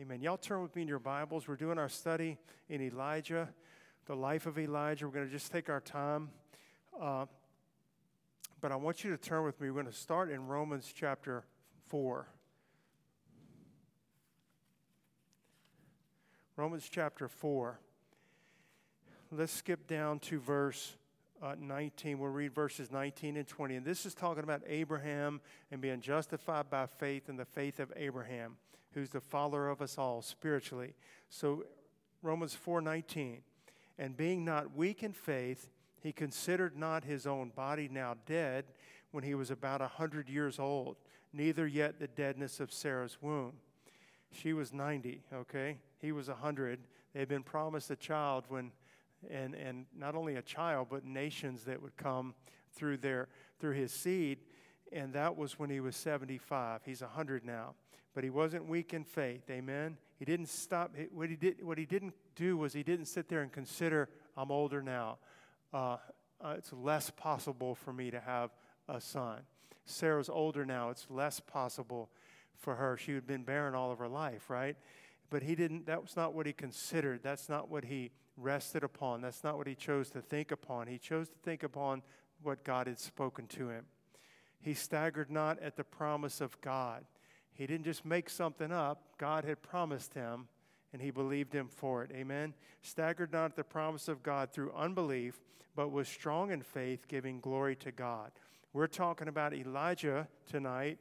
Amen. Y'all turn with me in your Bibles. We're doing our study in Elijah, the life of Elijah. We're going to just take our time. Uh, but I want you to turn with me. We're going to start in Romans chapter 4. Romans chapter 4. Let's skip down to verse uh, 19. We'll read verses 19 and 20. And this is talking about Abraham and being justified by faith and the faith of Abraham, who's the father of us all spiritually. So Romans 4:19. And being not weak in faith, he considered not his own body now dead when he was about a hundred years old, neither yet the deadness of Sarah's womb. She was 90, okay? He was a 100. They had been promised a child when and, and not only a child, but nations that would come through, their, through his seed. And that was when he was 75. He's 100 now. But he wasn't weak in faith. Amen. He didn't stop. What he, did, what he didn't do was he didn't sit there and consider, I'm older now. Uh, uh, it's less possible for me to have a son. Sarah's older now. It's less possible for her. She had been barren all of her life, right? But he didn't, that was not what he considered. That's not what he rested upon. That's not what he chose to think upon. He chose to think upon what God had spoken to him. He staggered not at the promise of God. He didn't just make something up, God had promised him, and he believed him for it. Amen. Staggered not at the promise of God through unbelief, but was strong in faith, giving glory to God. We're talking about Elijah tonight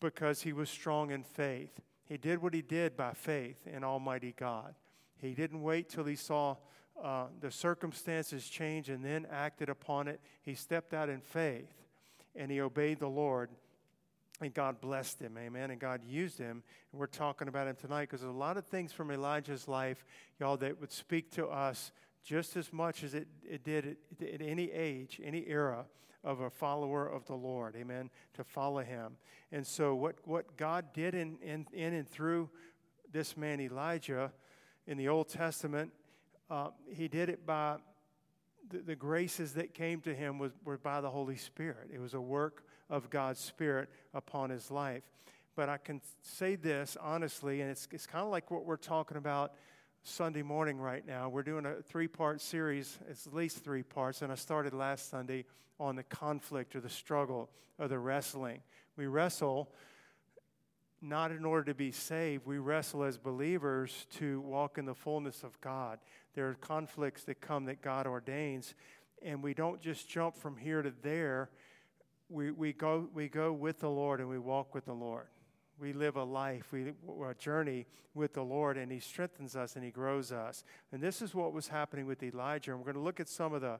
because he was strong in faith. He did what he did by faith in Almighty God. He didn't wait till he saw uh, the circumstances change and then acted upon it. He stepped out in faith and he obeyed the Lord. And God blessed him, amen. And God used him. And we're talking about him tonight because there's a lot of things from Elijah's life, y'all, that would speak to us just as much as it, it did at, at any age, any era of a follower of the Lord, amen, to follow him. And so, what, what God did in, in, in and through this man Elijah in the Old Testament, uh, he did it by the, the, graces that came to him was, were by the Holy Spirit. It was a work of God's Spirit upon his life. But I can say this honestly, and it's, it's kind of like what we're talking about Sunday morning right now. We're doing a three part series, it's at least three parts, and I started last Sunday on the conflict or the struggle or the wrestling. We wrestle not in order to be saved. We wrestle as believers to walk in the fullness of God. There are conflicts that come that God ordains, and we don't just jump from here to there. We, we, go, we go with the Lord and we walk with the Lord. We live a life, we a journey with the Lord, and He strengthens us and He grows us. And this is what was happening with Elijah. And we're going to look at some of the,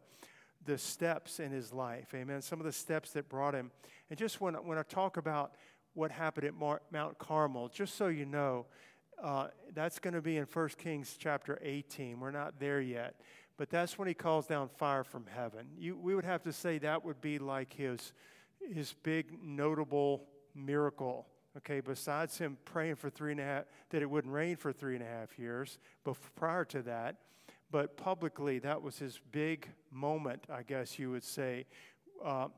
the steps in his life. Amen. Some of the steps that brought him. And just when, when I talk about what happened at Mar- Mount Carmel. Just so you know, uh, that's going to be in 1 Kings chapter 18. We're not there yet. But that's when he calls down fire from heaven. You, we would have to say that would be like his, his big notable miracle. Okay, besides him praying for three and a half, that it wouldn't rain for three and a half years, but prior to that, but publicly, that was his big moment, I guess you would say. Uh,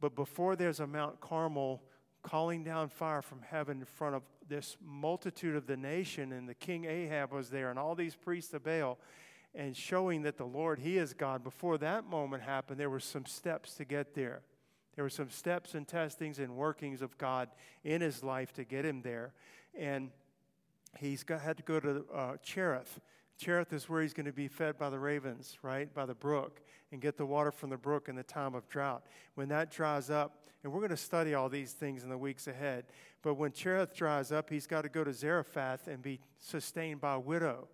but before there's a Mount Carmel calling down fire from heaven in front of this multitude of the nation, and the king Ahab was there, and all these priests of Baal, and showing that the Lord, He is God. Before that moment happened, there were some steps to get there. There were some steps and testings and workings of God in his life to get him there. And he's got, had to go to uh, Cherith. Cherith is where he's going to be fed by the ravens, right? By the brook, and get the water from the brook in the time of drought. When that dries up, and we're going to study all these things in the weeks ahead, but when Cherith dries up, he's got to go to Zarephath and be sustained by a widow.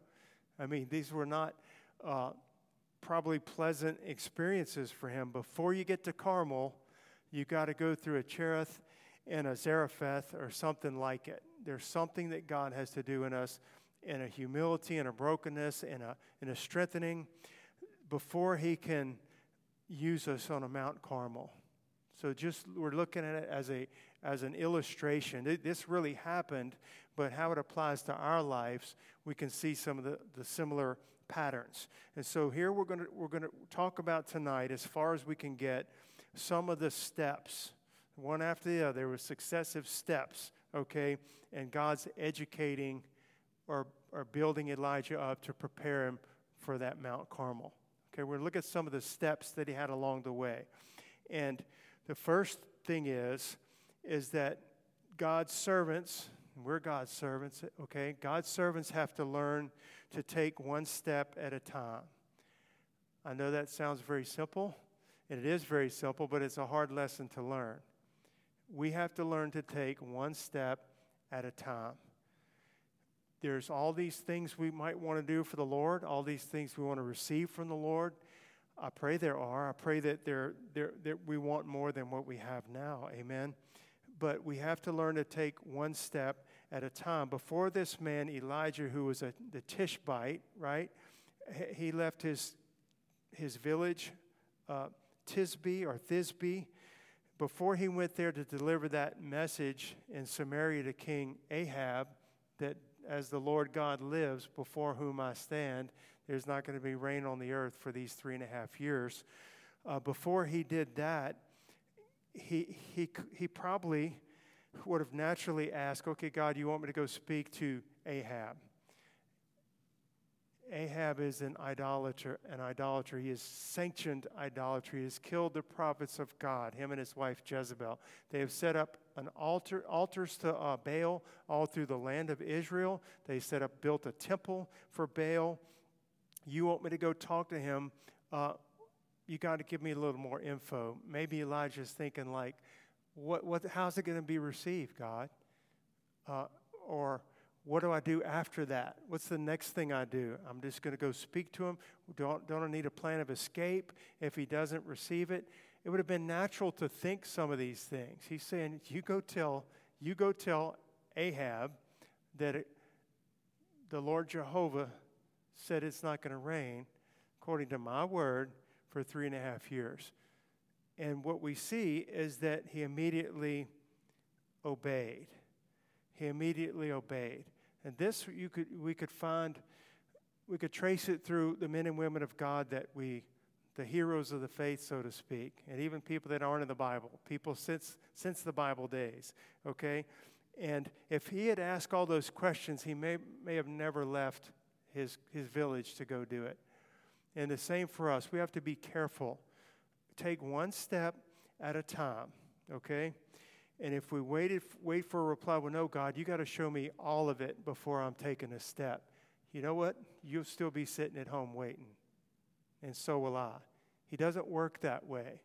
I mean, these were not uh, probably pleasant experiences for him. Before you get to Carmel, you got to go through a Cherith and a Zarephath or something like it. There's something that God has to do in us in a humility and a brokenness and a, and a strengthening before he can use us on a Mount Carmel. So just we're looking at it as a as an illustration. This really happened, but how it applies to our lives, we can see some of the, the similar patterns. And so here we're gonna we're gonna talk about tonight, as far as we can get, some of the steps, one after the other, with successive steps, okay, and God's educating or are building Elijah up to prepare him for that Mount Carmel. Okay, we're to look at some of the steps that he had along the way. And the first thing is, is that God's servants, we're God's servants, okay? God's servants have to learn to take one step at a time. I know that sounds very simple, and it is very simple, but it's a hard lesson to learn. We have to learn to take one step at a time. There's all these things we might want to do for the Lord, all these things we want to receive from the Lord. I pray there are. I pray that, there, there, that we want more than what we have now. Amen. But we have to learn to take one step at a time. Before this man, Elijah, who was a, the Tishbite, right? He left his, his village, uh, Tisbe or Thisbe. Before he went there to deliver that message in Samaria to King Ahab, that as the Lord God lives, before whom I stand, there's not going to be rain on the earth for these three and a half years. Uh, before he did that, he, he, he probably would have naturally asked, Okay, God, you want me to go speak to Ahab? Ahab is an idolater, an idolater. He has sanctioned idolatry. He has killed the prophets of God, him and his wife Jezebel. They have set up an altar, altars to uh, Baal all through the land of Israel. They set up, built a temple for Baal. You want me to go talk to him? Uh, you got to give me a little more info. Maybe Elijah's thinking like, what, what, how's it going to be received, God? Uh, or what do I do after that? What's the next thing I do? I'm just going to go speak to him. Don't, don't I need a plan of escape if he doesn't receive it? It would have been natural to think some of these things. He's saying, you go tell, you go tell Ahab that it, the Lord Jehovah said it's not going to rain according to my word for three and a half years. And what we see is that he immediately obeyed. He immediately obeyed. And this you could, we could find, we could trace it through the men and women of God that we, the heroes of the faith, so to speak, and even people that aren't in the Bible, people since, since the Bible days, okay? And if he had asked all those questions, he may, may have never left his, his village to go do it. And the same for us. We have to be careful. Take one step at a time, okay? And if we waited, wait for a reply, well, no, God, you got to show me all of it before I'm taking a step. You know what? You'll still be sitting at home waiting. And so will I. He doesn't work that way.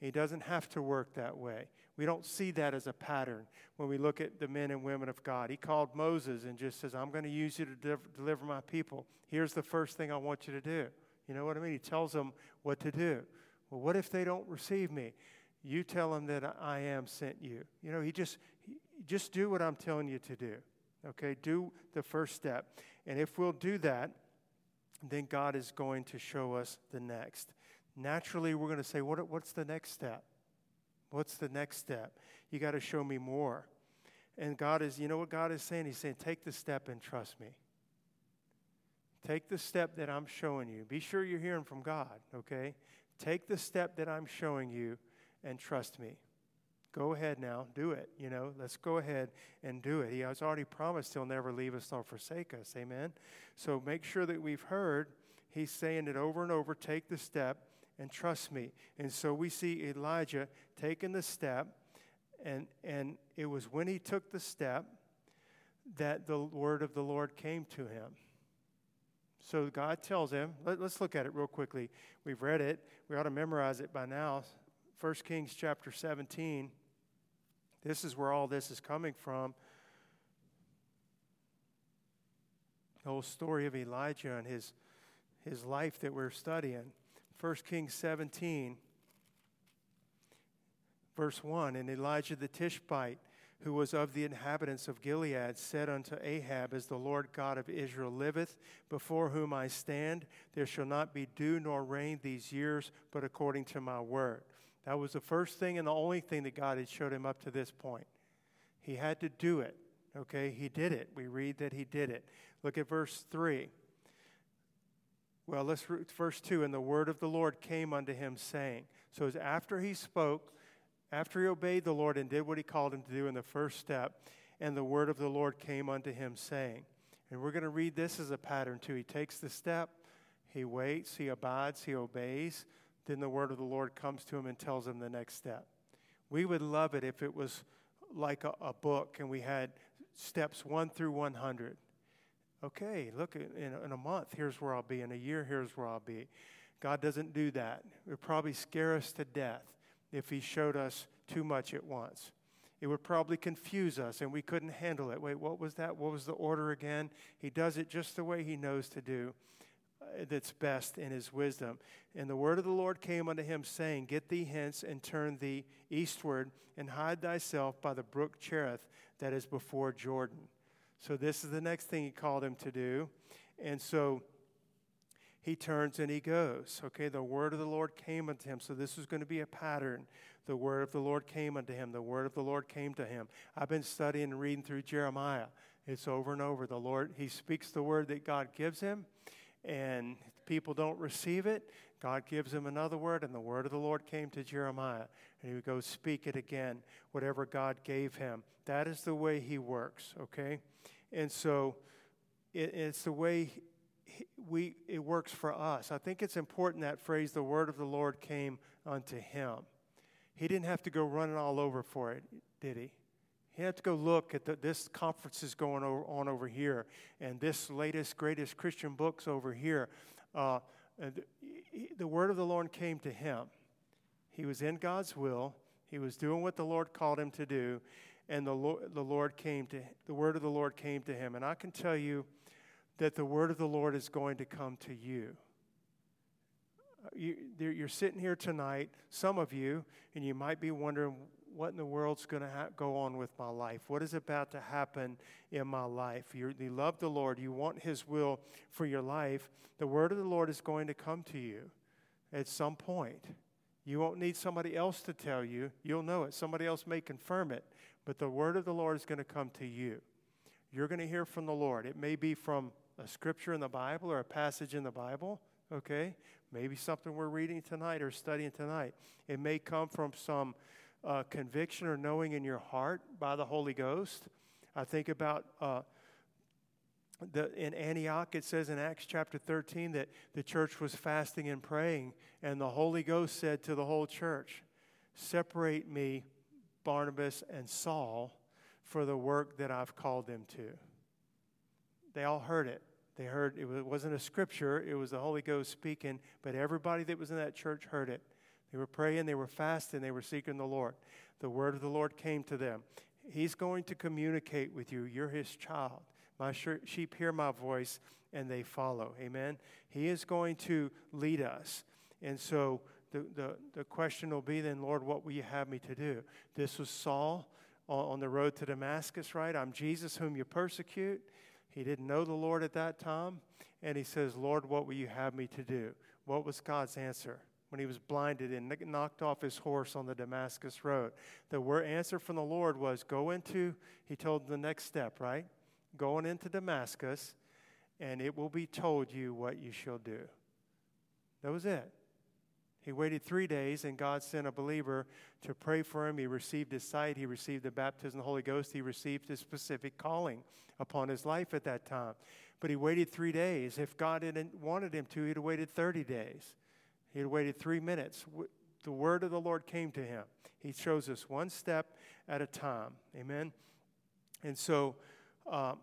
He doesn't have to work that way. We don't see that as a pattern when we look at the men and women of God. He called Moses and just says, I'm going to use you to deliver my people. Here's the first thing I want you to do. You know what I mean? He tells them what to do. Well, what if they don't receive me? You tell them that I am sent you. You know, he just he, just do what I'm telling you to do. Okay? Do the first step. And if we'll do that, then God is going to show us the next. Naturally, we're going to say, what, what's the next step? What's the next step? You got to show me more. And God is, you know what God is saying? He's saying, take the step and trust me. Take the step that I'm showing you. Be sure you're hearing from God, okay? Take the step that I'm showing you and trust me. Go ahead now, do it. You know, let's go ahead and do it. He has already promised he'll never leave us nor forsake us. Amen. So make sure that we've heard. He's saying it over and over take the step and trust me. And so we see Elijah taking the step, and, and it was when he took the step that the word of the Lord came to him. So God tells him, let, us look at it real quickly. We've read it, we ought to memorize it by now. 1 Kings chapter 17. This is where all this is coming from. The whole story of Elijah and his, his life that we're studying. 1 Kings 17, verse 1 And Elijah the Tishbite, who was of the inhabitants of Gilead, said unto Ahab, As the Lord God of Israel liveth, before whom I stand, there shall not be dew nor rain these years, but according to my word. That was the first thing and the only thing that God had showed him up to this point. He had to do it. Okay, he did it. We read that he did it. Look at verse 3. Well, let's read verse 2. And the word of the Lord came unto him, saying, So as after he spoke, after he obeyed the Lord and did what he called him to do in the first step, and the word of the Lord came unto him, saying, And we're going to read this as a pattern too. He takes the step, he waits, he abides, he obeys. Then the word of the Lord comes to him and tells him the next step. We would love it if it was like a, a book and we had steps 1 through 100. Okay, look, in, in a month, here's where I'll be. In a year, here's where I'll be. God doesn't do that. It would probably scare us to death if He showed us too much at once. It would probably confuse us and we couldn't handle it. Wait, what was that? What was the order again? He does it just the way He knows to do that's best in his wisdom. And the word of the Lord came unto him, saying, Get thee hence and turn thee eastward, and hide thyself by the brook Cherith that is before Jordan. So, this is the next thing he called him to do. And so he turns and he goes. Okay, the word of the Lord came unto him. So, this is going to be a pattern. The word of the Lord came unto him. The word of the Lord came to him. I've been studying and reading through Jeremiah. It's over and over. The Lord, he speaks the word that God gives him, and people don't receive it. God gives him another word, and the word of the Lord came to Jeremiah. And he would go speak it again, whatever God gave him. That is the way he works, okay? And so it, it's the way we, it works for us. I think it's important that phrase, the word of the Lord came unto him. He didn't have to go running all over for it, did he? He had to go look at the, this conference is going on over here, and this latest, greatest Christian books over here. Uh, the, the word of the Lord came to him. He was in God's will. He was doing what the Lord called him to do, and the Lord, the Lord came to the word of the Lord came to him. And I can tell you that the word of the Lord is going to come to you. Uh, you you're sitting here tonight, some of you, and you might be wondering what in the world's going to ha- go on with my life? What is about to happen in my life? You're, you love the Lord, you want His will for your life. The word of the Lord is going to come to you at some point. You won't need somebody else to tell you. You'll know it. Somebody else may confirm it, but the word of the Lord is going to come to you. You're going to hear from the Lord. It may be from a scripture in the Bible or a passage in the Bible, okay? Maybe something we're reading tonight or studying tonight. It may come from some uh, conviction or knowing in your heart by the Holy Ghost. I think about uh, the, in Antioch, it says in Acts chapter 13 that the church was fasting and praying, and the Holy Ghost said to the whole church, Separate me, Barnabas and Saul, for the work that I've called them to. They all heard it. They heard it wasn't a scripture, it was the Holy Ghost speaking, but everybody that was in that church heard it. They were praying, they were fasting, they were seeking the Lord. The word of the Lord came to them. He's going to communicate with you. You're his child. My sheep hear my voice and they follow. Amen. He is going to lead us. And so the, the, the question will be then, Lord, what will you have me to do? This was Saul on the road to Damascus, right? I'm Jesus whom you persecute. He didn't know the Lord at that time. And he says, Lord, what will you have me to do? What was God's answer? When he was blinded and knocked off his horse on the Damascus road. The word answer from the Lord was go into, he told the next step, right? Going into Damascus, and it will be told you what you shall do. That was it. He waited three days, and God sent a believer to pray for him. He received his sight. He received the baptism of the Holy Ghost. He received his specific calling upon his life at that time. But he waited three days. If God hadn't wanted him to, he'd have waited 30 days. He had waited three minutes. The word of the Lord came to him. He chose us one step at a time. Amen. And so, uh,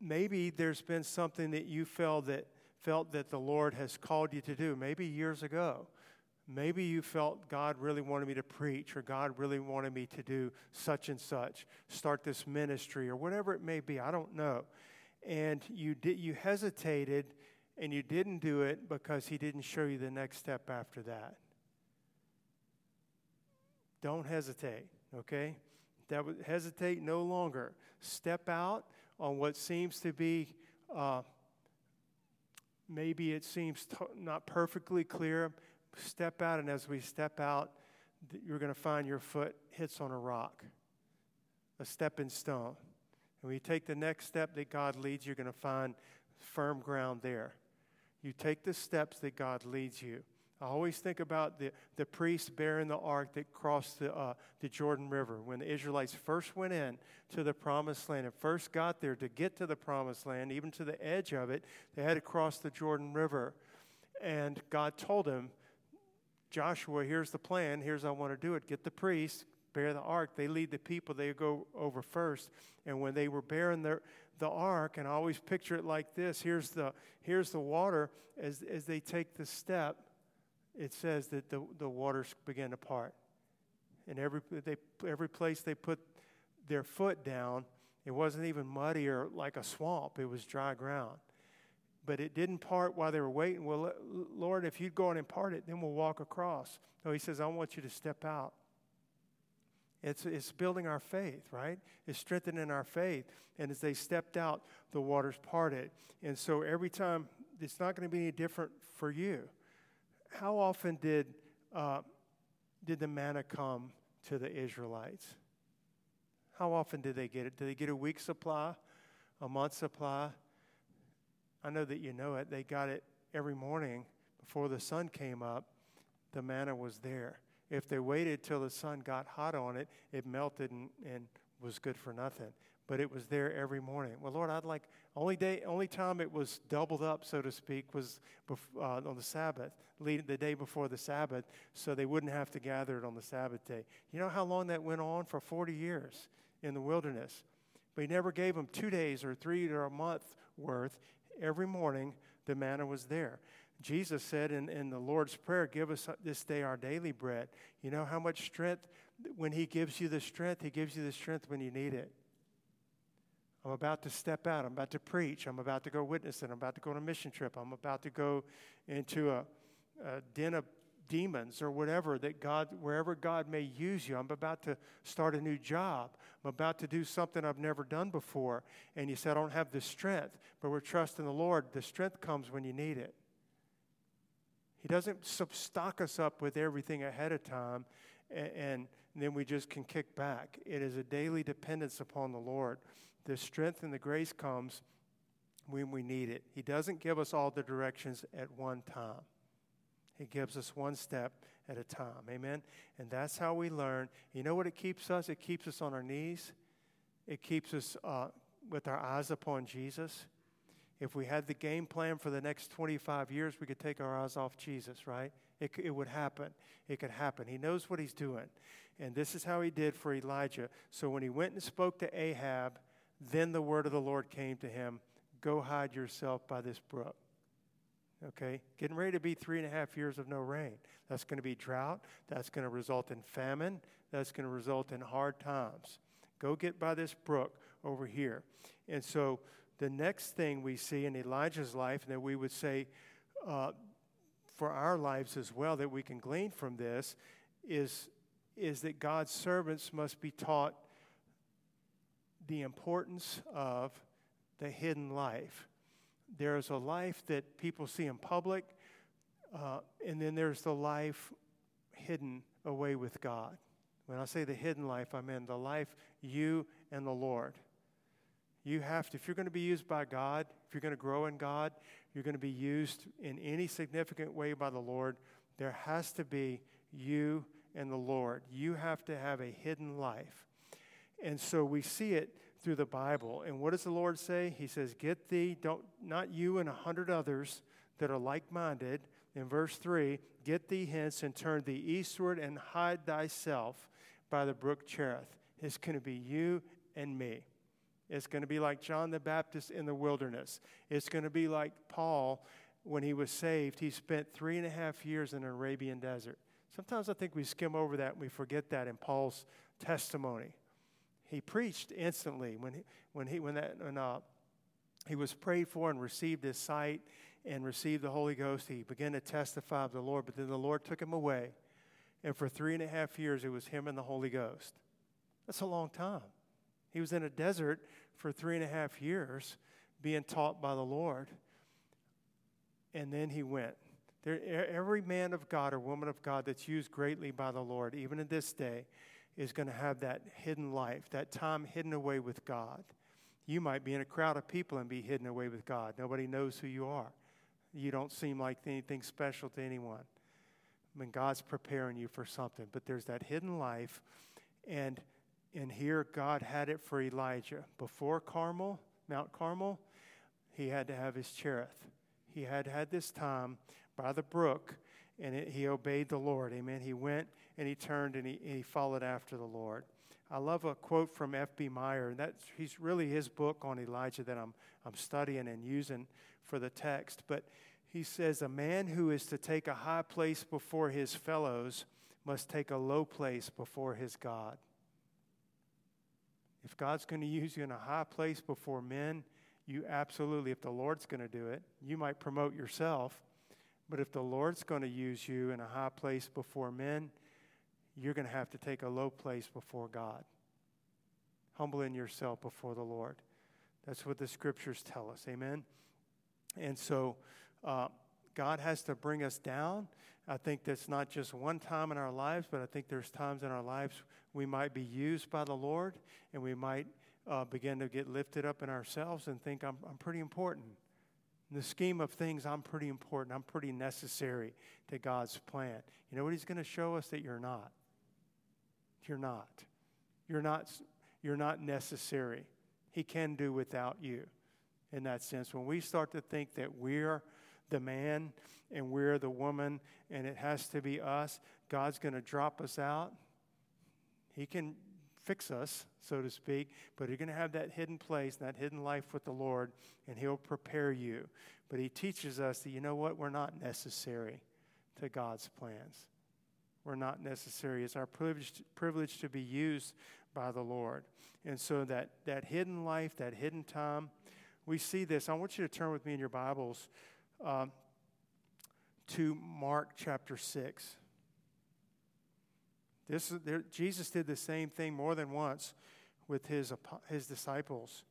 maybe there's been something that you felt that felt that the Lord has called you to do. Maybe years ago, maybe you felt God really wanted me to preach, or God really wanted me to do such and such, start this ministry, or whatever it may be. I don't know. And you did, you hesitated and you didn't do it because he didn't show you the next step after that. Don't hesitate, okay? That would hesitate no longer. Step out on what seems to be uh, maybe it seems to- not perfectly clear. Step out, and as we step out, you're going to find your foot hits on a rock, a stepping stone. And when you take the next step that God leads, you're going to find firm ground there. You take the steps that God leads you. I always think about the, the priest bearing the ark that crossed the, uh, the Jordan River. When the Israelites first went in to the promised land and first got there to get to the promised land, even to the edge of it, they had to cross the Jordan River. And God told him, Joshua, here's the plan. Here's how I want to do it. Get the priest, bear the ark. They lead the people, they go over first. And when they were bearing their, the ark, and I always picture it like this here's the, here's the water as, as they take the step it says that the, the waters began to part. And every, they, every place they put their foot down, it wasn't even muddy or like a swamp, it was dry ground. But it didn't part while they were waiting. Well, Lord, if you'd go on and part it, then we'll walk across. No, he says, I want you to step out. It's, it's building our faith, right? It's strengthening our faith. And as they stepped out, the waters parted. And so every time, it's not going to be any different for you how often did, uh, did the manna come to the Israelites? How often did they get it? Did they get a week supply, a month supply? I know that you know it. They got it every morning before the sun came up. The manna was there. If they waited till the sun got hot on it, it melted and, and was good for nothing but it was there every morning. Well, Lord, I'd like only day, only time it was doubled up, so to speak, was uh, on the Sabbath, lead, the day before the Sabbath, so they wouldn't have to gather it on the Sabbath day. You know how long that went on for 40 years in the wilderness, but He never gave them two days or three or a month worth. Every morning, the manna was there. Jesus said in, in the Lord's Prayer, Give us this day our daily bread. You know how much strength, when He gives you the strength, He gives you the strength when you need it. I'm about to step out. I'm about to preach. I'm about to go witness it. I'm about to go on a mission trip. I'm about to go into a, a den of demons or whatever that God, wherever God may use you. I'm about to start a new job. I'm about to do something I've never done before. And you say, I don't have the strength, but we're trusting the Lord. The strength comes when you need it. He doesn't stock us up with everything ahead of time and, and then we just can kick back. It is a daily dependence upon the Lord the strength and the grace comes when we need it. He doesn't give us all the directions at one time. He gives us one step at a time. Amen. And that's how we learn. You know what it keeps us? It keeps us on our knees. It keeps us uh, with our eyes upon Jesus. If we had the game plan for the next 25 years, we could take our eyes off Jesus, right? It, it would happen. It could happen. He knows what he's doing. And this is how he did for Elijah. So when he went and spoke to Ahab, then the word of the Lord came to him Go hide yourself by this brook. Okay? Getting ready to be three and a half years of no rain. That's going to be drought. That's going to result in famine. That's going to result in hard times. Go get by this brook over here. And so the next thing we see in Elijah's life, and that we would say uh, for our lives as well, that we can glean from this, is, is that God's servants must be taught the importance of the hidden life. There's a life that people see in public, uh, and then there's the life hidden away with God. When I say the hidden life, I mean the life you and the Lord. You have to, if you're going to be used by God, if you're going to grow in God, you're going to be used in any significant way by the Lord, there has to be you and the Lord. You have to have a hidden life. And so we see it through the Bible. And what does the Lord say? He says, Get thee, don't, not you and a hundred others that are like minded. In verse 3, get thee hence and turn thee eastward and hide thyself by the brook Cherith. It's going to be you and me. It's going to be like John the Baptist in the wilderness. It's going to be like Paul when he was saved. He spent three and a half years in an Arabian desert. Sometimes I think we skim over that and we forget that in Paul's testimony he preached instantly when he, when he, when that, when, uh, he was prayed for and received his sight and received the Holy Ghost. He began to testify of the Lord, but then the Lord took him away. And for three and a half years, it was him and the Holy Ghost. That's a long time. He was in a desert for three and a half years being taught by the Lord. And then he went. There, every man of God or woman of God that's used greatly by the Lord, even in this day, is going to have that hidden life, that time hidden away with God. You might be in a crowd of people and be hidden away with God. Nobody knows who you are. You don't seem like anything special to anyone. I mean, God's preparing you for something. But there's that hidden life. And and here God had it for Elijah. Before Carmel, Mount Carmel, he had to have his Cherith. He had had this time by the brook, and it, he obeyed the Lord. Amen. He went and he turned and he, and he followed after the Lord. I love a quote from F.B. Meyer. and That's he's really his book on Elijah that I'm I'm studying and using for the text. But he says, "A man who is to take a high place before his fellows must take a low place before his God." If God's going to use you in a high place before men, you absolutely, if the Lord's going to do it, you might promote yourself. But if the Lord's going to use you in a high place before men, you're going to have to take a low place before God. Humbling yourself before the Lord. That's what the scriptures tell us. Amen. And so uh, God has to bring us down. I think that's not just one time in our lives, but I think there's times in our lives we might be used by the Lord and we might uh, begin to get lifted up in ourselves and think, I'm, I'm pretty important. In the scheme of things, I'm pretty important. I'm pretty necessary to God's plan. You know what He's going to show us? That you're not. You're not. You're not, you're not necessary. He can do without you in that sense. When we start to think that we're the man and we're the woman and it has to be us, God's going to drop us out. He can fix us, so to speak, but you're going to have that hidden place, that hidden life with the Lord, and He'll prepare you. But He teaches us that, you know what, we're not necessary to God's plans we're not necessary. It's our privilege, privilege to be used by the Lord. And so that, that hidden life, that hidden time, we see this. I want you to turn with me in your Bibles um, to Mark chapter 6. This is, there, Jesus did the same thing more than once with his, his disciples.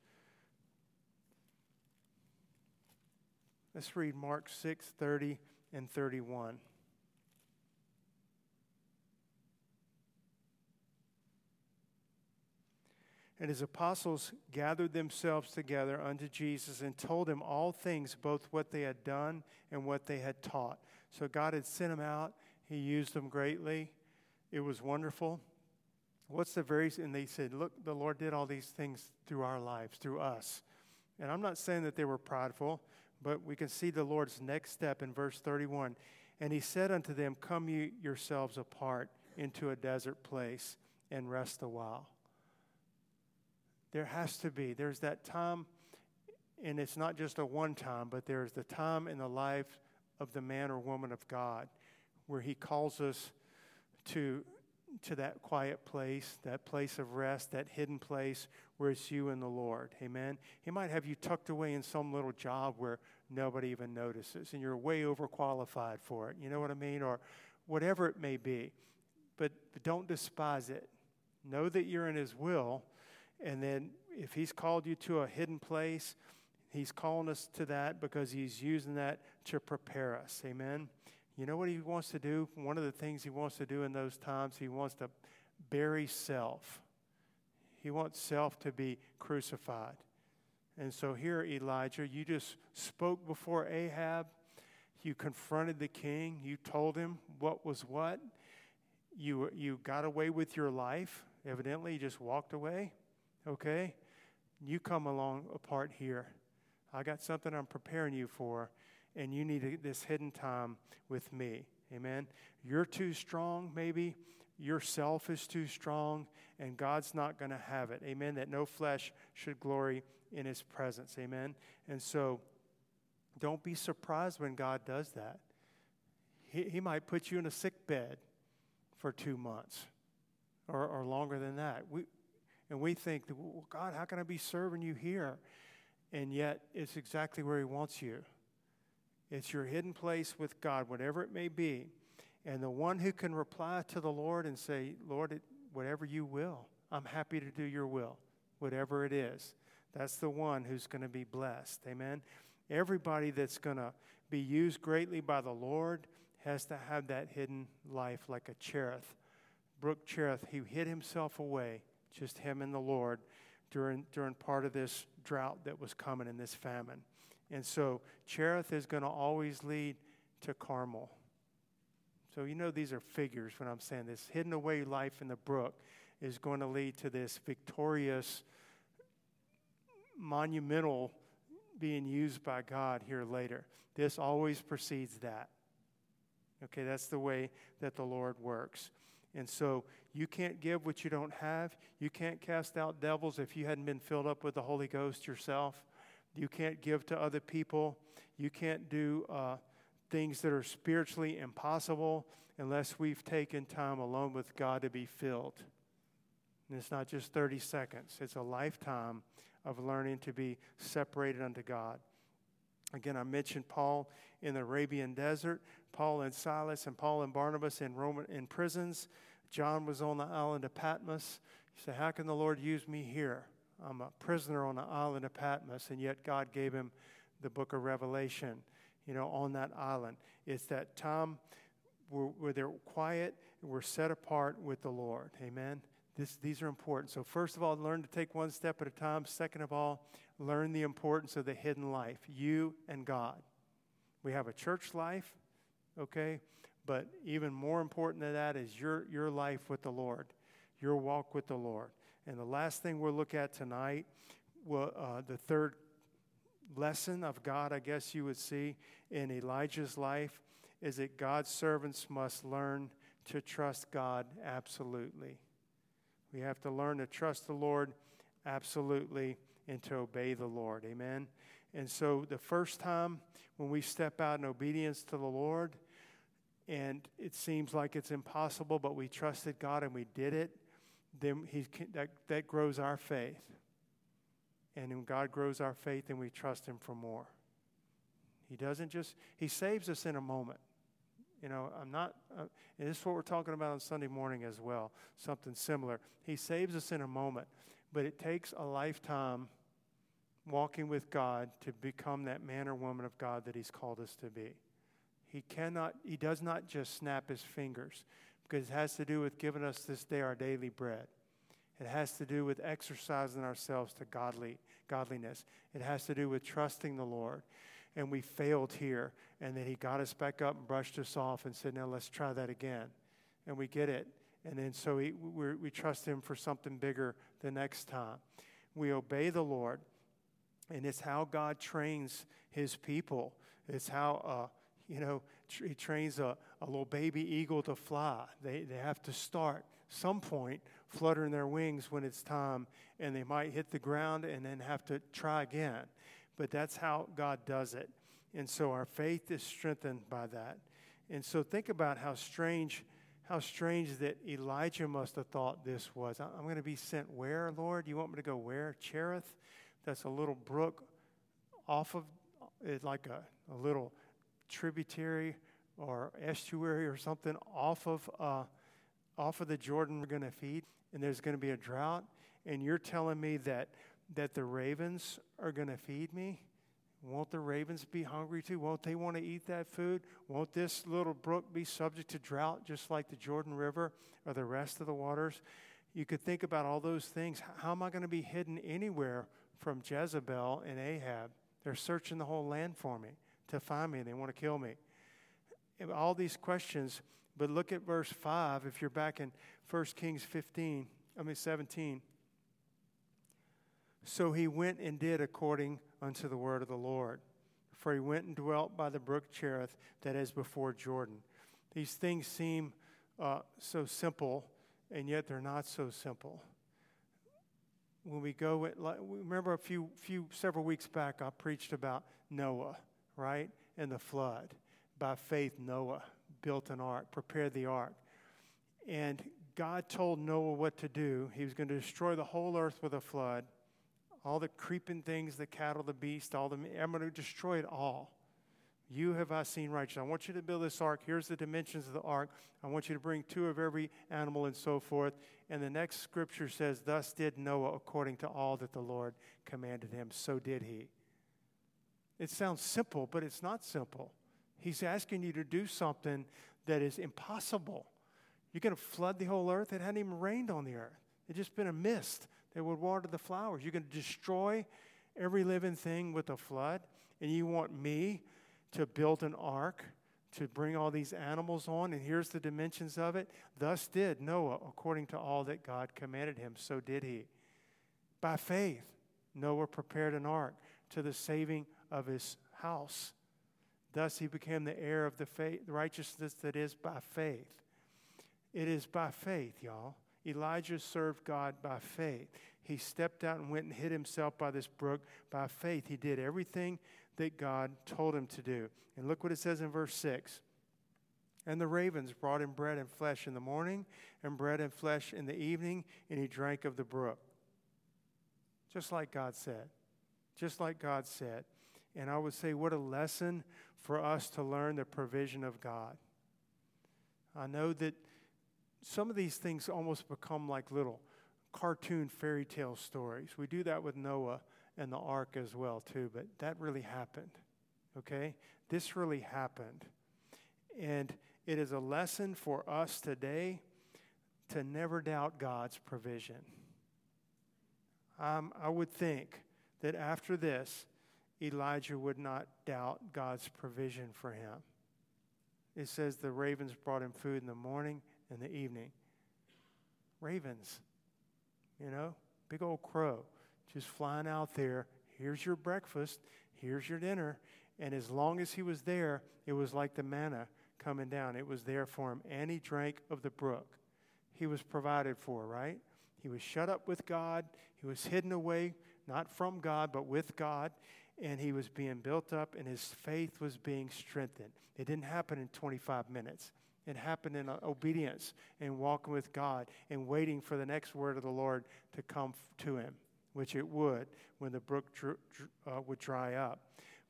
Let's read Mark 6 30 and 31. And his apostles gathered themselves together unto Jesus and told him all things, both what they had done and what they had taught. So God had sent them out. He used them greatly. It was wonderful. What's the very, and they said, Look, the Lord did all these things through our lives, through us. And I'm not saying that they were prideful, but we can see the Lord's next step in verse 31. And he said unto them, Come you yourselves apart into a desert place and rest a while. There has to be. There's that time, and it's not just a one time, but there's the time in the life of the man or woman of God where he calls us to, to that quiet place, that place of rest, that hidden place where it's you and the Lord. Amen. He might have you tucked away in some little job where nobody even notices and you're way overqualified for it. You know what I mean? Or whatever it may be. But, but don't despise it. Know that you're in His will and then if He's called you to a hidden place, He's calling us to that because He's using that to prepare us. Amen. You know what He wants to do? One of the things He wants to do in those times, He wants to bury self. He wants self to be crucified. And so here, Elijah, you just spoke before Ahab. You confronted the king. You told him what was what. You, you got away with your life. Evidently, you just walked away okay? You come along apart here. I got something I'm preparing you for, and you need this hidden time with me. Amen. You're too strong, maybe. Yourself is too strong, and God's not going to have it. Amen. That no flesh should glory in his presence. Amen. And so don't be surprised when God does that. He, he might put you in a sick bed for two months or, or longer than that. We, and we think, well, God, how can I be serving you here? And yet, it's exactly where He wants you. It's your hidden place with God, whatever it may be. And the one who can reply to the Lord and say, Lord, it, whatever you will, I'm happy to do your will, whatever it is. That's the one who's going to be blessed. Amen. Everybody that's going to be used greatly by the Lord has to have that hidden life like a Cherith. Brook Cherith, he hid himself away just him and the Lord during, during part of this drought that was coming in this famine. And so Cherith is going to always lead to Carmel. So, you know, these are figures when I'm saying this. Hidden away life in the brook is going to lead to this victorious, monumental being used by God here later. This always precedes that. Okay, that's the way that the Lord works. And so you can't give what you don't have. You can't cast out devils if you hadn't been filled up with the Holy Ghost yourself. You can't give to other people. You can't do uh, things that are spiritually impossible unless we've taken time alone with God to be filled. And it's not just 30 seconds, it's a lifetime of learning to be separated unto God. Again, I mentioned Paul in the Arabian desert, Paul and Silas, and Paul and Barnabas in Roman in prisons. John was on the island of Patmos. He said, How can the Lord use me here? I'm a prisoner on the island of Patmos, and yet God gave him the book of Revelation, you know, on that island. It's that time where, where they're quiet, we're set apart with the Lord. Amen. This, these are important. So, first of all, learn to take one step at a time. Second of all, learn the importance of the hidden life, you and God. We have a church life, okay? But even more important than that is your, your life with the Lord, your walk with the Lord. And the last thing we'll look at tonight, uh, the third lesson of God, I guess you would see in Elijah's life, is that God's servants must learn to trust God absolutely. We have to learn to trust the Lord absolutely and to obey the Lord. Amen. And so the first time when we step out in obedience to the Lord, and it seems like it's impossible, but we trusted God and we did it, then he, that, that grows our faith. And when God grows our faith, then we trust Him for more. He doesn't just, He saves us in a moment. You know, I'm not, uh, and this is what we're talking about on Sunday morning as well, something similar. He saves us in a moment, but it takes a lifetime walking with God to become that man or woman of God that He's called us to be. He cannot, He does not just snap His fingers because it has to do with giving us this day our daily bread. It has to do with exercising ourselves to godly, godliness. It has to do with trusting the Lord and we failed here. And then he got us back up and brushed us off and said, Now let's try that again. And we get it. And then so we, we trust him for something bigger the next time. We obey the Lord. And it's how God trains his people. It's how, uh, you know, he trains a, a little baby eagle to fly. They, they have to start some point fluttering their wings when it's time, and they might hit the ground and then have to try again but that's how God does it. And so our faith is strengthened by that. And so think about how strange how strange that Elijah must have thought this was. I'm going to be sent where, Lord? You want me to go where? Cherith? That's a little brook off of it's like a, a little tributary or estuary or something off of uh, off of the Jordan we're going to feed, and there's going to be a drought. And you're telling me that that the ravens are going to feed me? Won't the ravens be hungry too? Won't they want to eat that food? Won't this little brook be subject to drought just like the Jordan River or the rest of the waters? You could think about all those things. How am I going to be hidden anywhere from Jezebel and Ahab? They're searching the whole land for me to find me, they want to kill me. All these questions, but look at verse 5 if you're back in 1 Kings 15, I mean 17. So he went and did according unto the word of the Lord. For he went and dwelt by the brook Cherith that is before Jordan. These things seem uh, so simple, and yet they're not so simple. When we go, we remember a few, few, several weeks back, I preached about Noah, right? And the flood. By faith, Noah built an ark, prepared the ark. And God told Noah what to do. He was going to destroy the whole earth with a flood all the creeping things, the cattle, the beast, all the, I'm going to destroy it all. You have I seen righteous. I want you to build this ark. Here's the dimensions of the ark. I want you to bring two of every animal and so forth. And the next scripture says, Thus did Noah according to all that the Lord commanded him. So did he. It sounds simple, but it's not simple. He's asking you to do something that is impossible. You're going to flood the whole earth. It hadn't even rained on the earth, it's just been a mist that would water the flowers. You're going to destroy every living thing with a flood, and you want me to build an ark to bring all these animals on. And here's the dimensions of it. Thus did Noah, according to all that God commanded him. So did he. By faith, Noah prepared an ark to the saving of his house. Thus he became the heir of the faith, righteousness that is by faith. It is by faith, y'all. Elijah served God by faith. He stepped out and went and hid himself by this brook by faith. He did everything that God told him to do. And look what it says in verse 6. And the ravens brought him bread and flesh in the morning, and bread and flesh in the evening, and he drank of the brook. Just like God said. Just like God said. And I would say, what a lesson for us to learn the provision of God. I know that some of these things almost become like little cartoon fairy tale stories. We do that with Noah and the ark as well too, but that really happened. Okay? This really happened. And it is a lesson for us today to never doubt God's provision. Um, I would think that after this, Elijah would not doubt God's provision for him. It says the ravens brought him food in the morning and the evening. Ravens, you know, big old crow just flying out there. Here's your breakfast, here's your dinner. And as long as he was there, it was like the manna coming down. It was there for him. And he drank of the brook. He was provided for, right? He was shut up with God. He was hidden away, not from God, but with God. And he was being built up, and his faith was being strengthened. It didn't happen in 25 minutes. It happened in uh, obedience and walking with God and waiting for the next word of the Lord to come to him, which it would when the brook dr- dr- uh, would dry up.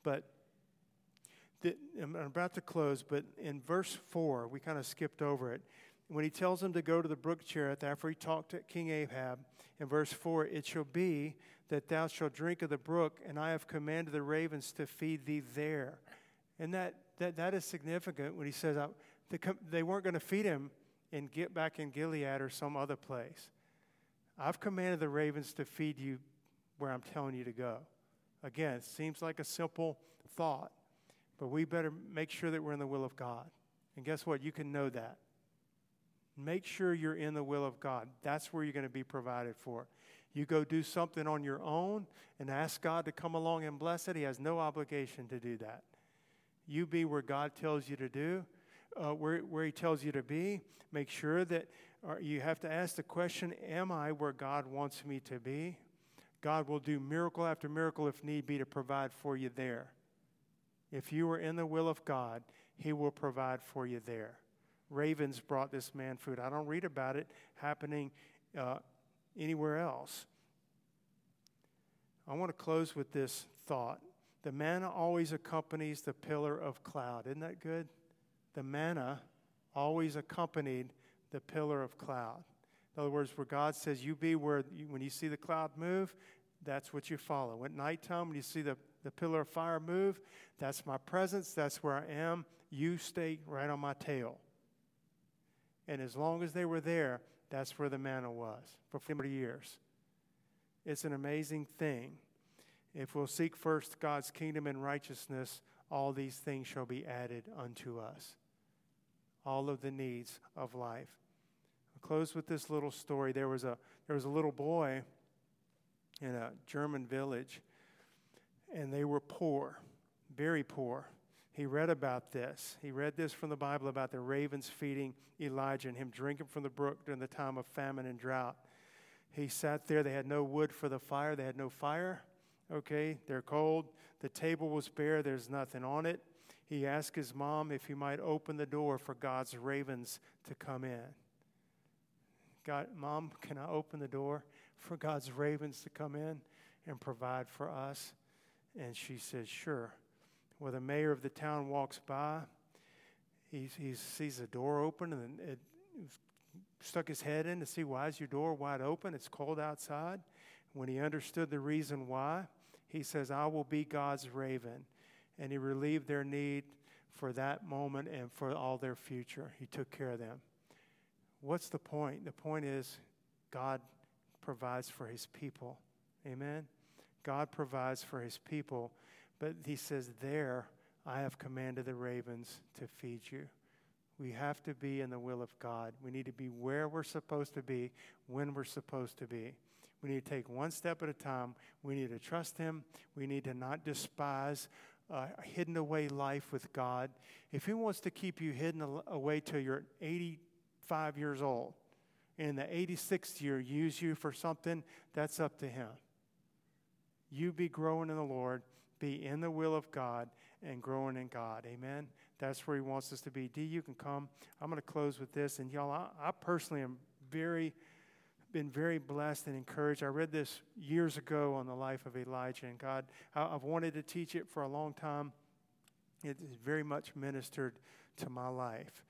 But the, I'm about to close, but in verse 4, we kind of skipped over it. When he tells him to go to the brook Cherith after he talked to King Ahab, in verse 4, it shall be that thou shalt drink of the brook, and I have commanded the ravens to feed thee there. And that, that, that is significant when he says, uh, they weren't going to feed him and get back in Gilead or some other place. I've commanded the ravens to feed you where I'm telling you to go. Again, it seems like a simple thought, but we better make sure that we're in the will of God. And guess what? You can know that. Make sure you're in the will of God. That's where you're going to be provided for. You go do something on your own and ask God to come along and bless it, He has no obligation to do that. You be where God tells you to do, uh, where, where He tells you to be. Make sure that uh, you have to ask the question Am I where God wants me to be? God will do miracle after miracle if need be to provide for you there. If you are in the will of God, He will provide for you there. Ravens brought this man food. I don't read about it happening uh, anywhere else. I want to close with this thought. The manna always accompanies the pillar of cloud. Isn't that good? the manna always accompanied the pillar of cloud. In other words, where God says, You be where, you, when you see the cloud move, that's what you follow. At nighttime, when you see the, the pillar of fire move, that's my presence, that's where I am. You stay right on my tail. And as long as they were there, that's where the manna was for 40 years. It's an amazing thing. If we'll seek first God's kingdom and righteousness, all these things shall be added unto us all of the needs of life. I'll close with this little story. There was a, there was a little boy in a German village, and they were poor, very poor. He read about this. He read this from the Bible about the ravens feeding Elijah and him drinking from the brook during the time of famine and drought. He sat there. They had no wood for the fire, they had no fire. Okay, they're cold. The table was bare, there's nothing on it he asked his mom if he might open the door for God's ravens to come in. God, Mom, can I open the door for God's ravens to come in and provide for us? And she said, Sure. Well, the mayor of the town walks by. He, he sees the door open and it, stuck his head in to see why is your door wide open? It's cold outside. When he understood the reason why, he says, I will be God's raven and He relieved their need for that moment and for all their future. He took care of them. What's the point? The point is God provides for His people. Amen? God provides for His people, but He says, There I have commanded the ravens to feed you. We have to be in the will of God. We need to be where we're supposed to be, when we're supposed to be. We need to take one step at a time. We need to trust Him. We need to not despise uh, a hidden away life with God. If He wants to keep you hidden away till you're 85 years old, and in the 86th year use you for something, that's up to Him. You be growing in the Lord, be in the will of God, and growing in God. Amen. That's where He wants us to be. D, you can come. I'm going to close with this. And y'all, I, I personally am very, been very blessed and encouraged. I read this years ago on the life of Elijah, and God, I, I've wanted to teach it for a long time. It very much ministered to my life.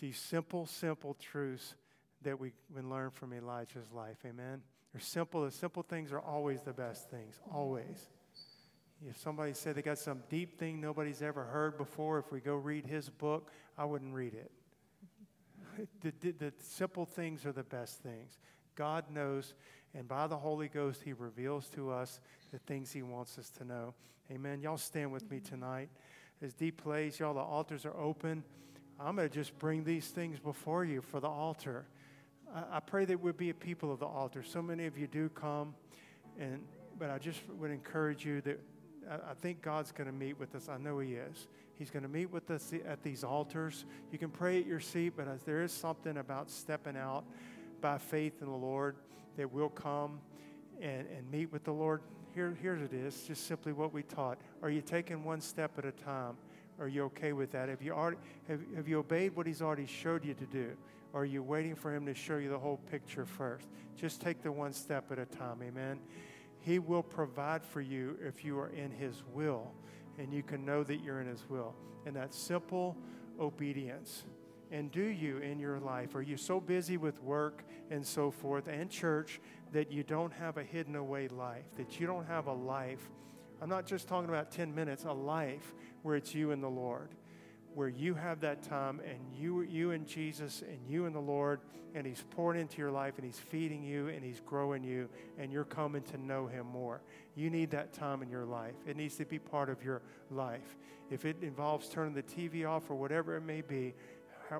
These simple, simple truths that we can learn from Elijah's life. Amen. They're simple. The simple things are always the best things. Always. If somebody said they got some deep thing nobody's ever heard before, if we go read his book, I wouldn't read it. The, the, the, simple things are the best things. God knows, and by the Holy Ghost, He reveals to us the things He wants us to know. Amen. Y'all stand with me tonight. As deep plays, y'all, the altars are open. I'm going to just bring these things before you for the altar. I, I pray that we'll be a people of the altar. So many of you do come, and but I just would encourage you that I think God's going to meet with us. I know He is. He's going to meet with us at these altars. You can pray at your seat, but there is something about stepping out by faith in the Lord that will come and, and meet with the Lord. Here, here it is, just simply what we taught. Are you taking one step at a time? Are you okay with that? Have you, already, have, have you obeyed what He's already showed you to do? Or are you waiting for Him to show you the whole picture first? Just take the one step at a time. Amen. He will provide for you if you are in His will, and you can know that you're in His will. And that simple obedience. And do you in your life? Are you so busy with work and so forth and church that you don't have a hidden away life, that you don't have a life? I'm not just talking about 10 minutes, a life where it's you and the Lord where you have that time and you, you and Jesus and you and the Lord, and He's pouring into your life and He's feeding you and He's growing you, and you're coming to know Him more. You need that time in your life. It needs to be part of your life. If it involves turning the TV off or whatever it may be,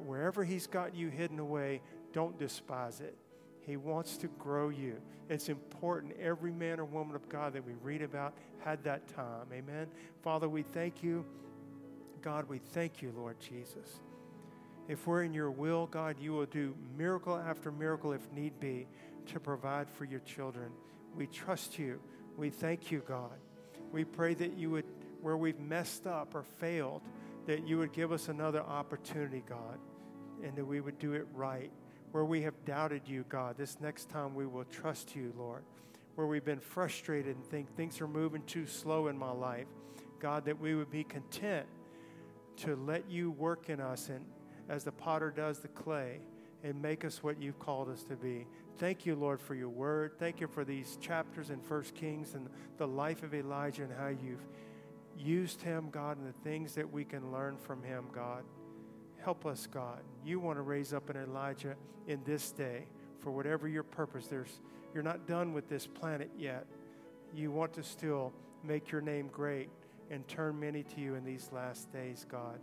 wherever He's got you hidden away, don't despise it. He wants to grow you. It's important. Every man or woman of God that we read about had that time. Amen. Father, we thank you. God, we thank you, Lord Jesus. If we're in your will, God, you will do miracle after miracle if need be to provide for your children. We trust you. We thank you, God. We pray that you would, where we've messed up or failed, that you would give us another opportunity, God, and that we would do it right. Where we have doubted you, God, this next time we will trust you, Lord. Where we've been frustrated and think things are moving too slow in my life, God, that we would be content to let you work in us and as the potter does the clay and make us what you've called us to be. Thank you, Lord, for your word. Thank you for these chapters in First Kings and the life of Elijah and how you've used him, God, and the things that we can learn from him, God. Help us, God. You want to raise up an Elijah in this day for whatever your purpose. There's, you're not done with this planet yet. You want to still make your name great and turn many to you in these last days, God.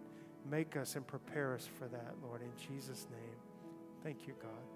Make us and prepare us for that, Lord, in Jesus' name. Thank you, God.